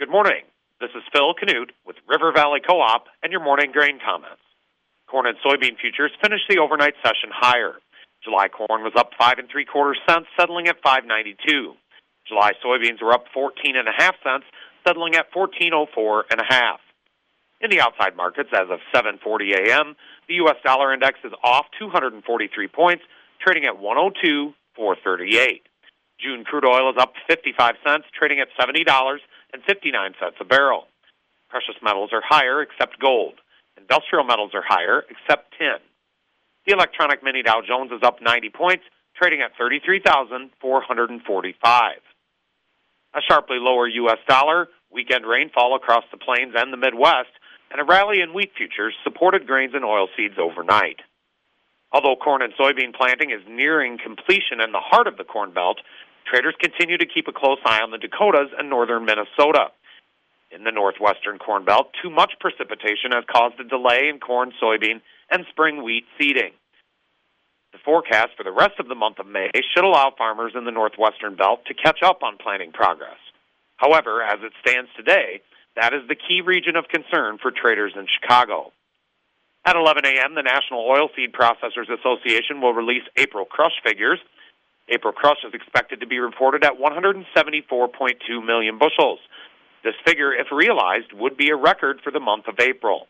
Good morning. This is Phil Canute with River Valley Co-op and your morning grain comments. Corn and soybean futures finished the overnight session higher. July corn was up five and three quarters cents, settling at 5.92. July soybeans were up 14 and a half cents, settling at 14.04 and a half. In the outside markets, as of 7:40 a.m., the U.S. dollar index is off 243 points, trading at 102.438. June crude oil is up 55 cents, trading at $70 and 59 cents a barrel. Precious metals are higher except gold. Industrial metals are higher except tin. The electronic mini Dow Jones is up 90 points, trading at 33,445. A sharply lower U.S. dollar, weekend rainfall across the plains and the Midwest, and a rally in wheat futures supported grains and oilseeds overnight. Although corn and soybean planting is nearing completion in the heart of the Corn Belt, traders continue to keep a close eye on the Dakotas and northern Minnesota. In the northwestern Corn Belt, too much precipitation has caused a delay in corn, soybean, and spring wheat seeding. The forecast for the rest of the month of May should allow farmers in the northwestern belt to catch up on planting progress. However, as it stands today, that is the key region of concern for traders in Chicago. At 11 a.m., the National Oilseed Processors Association will release April crush figures. April crush is expected to be reported at 174.2 million bushels. This figure, if realized, would be a record for the month of April.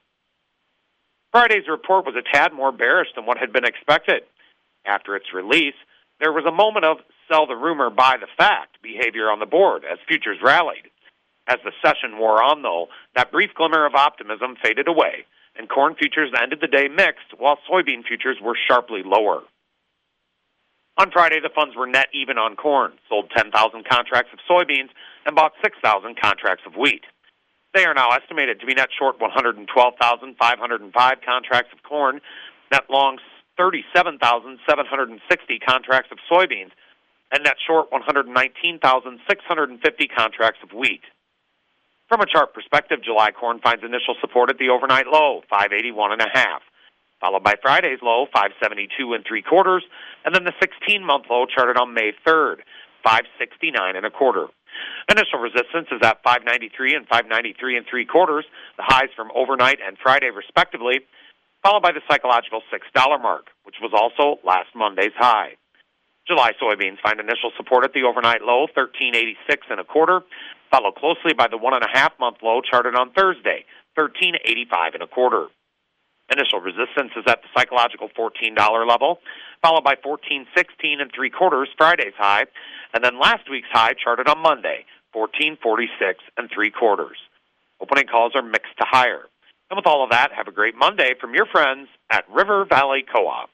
Friday's report was a tad more bearish than what had been expected. After its release, there was a moment of sell the rumor, buy the fact behavior on the board as futures rallied. As the session wore on, though, that brief glimmer of optimism faded away, and corn futures ended the day mixed, while soybean futures were sharply lower. On Friday, the funds were net even on corn, sold 10,000 contracts of soybeans, and bought 6,000 contracts of wheat. They are now estimated to be net short 112,505 contracts of corn, net long 37,760 contracts of soybeans, and net short 119,650 contracts of wheat. From a chart perspective, July corn finds initial support at the overnight low, 581 and a half, followed by Friday's low, 572 and three quarters, and then the 16-month low charted on May 3rd, 569 and a quarter. Initial resistance is at 593 and 593 and three quarters, the highs from overnight and Friday respectively, followed by the psychological $6 mark, which was also last Monday's high. July soybeans find initial support at the overnight low, 1386 and a quarter, followed closely by the one and a half month low charted on Thursday, 1385 and a quarter. Initial resistance is at the psychological $14 level, followed by 1416 and three quarters Friday's high, and then last week's high charted on Monday, 1446 and three quarters. Opening calls are mixed to higher. And with all of that, have a great Monday from your friends at River Valley Co-op.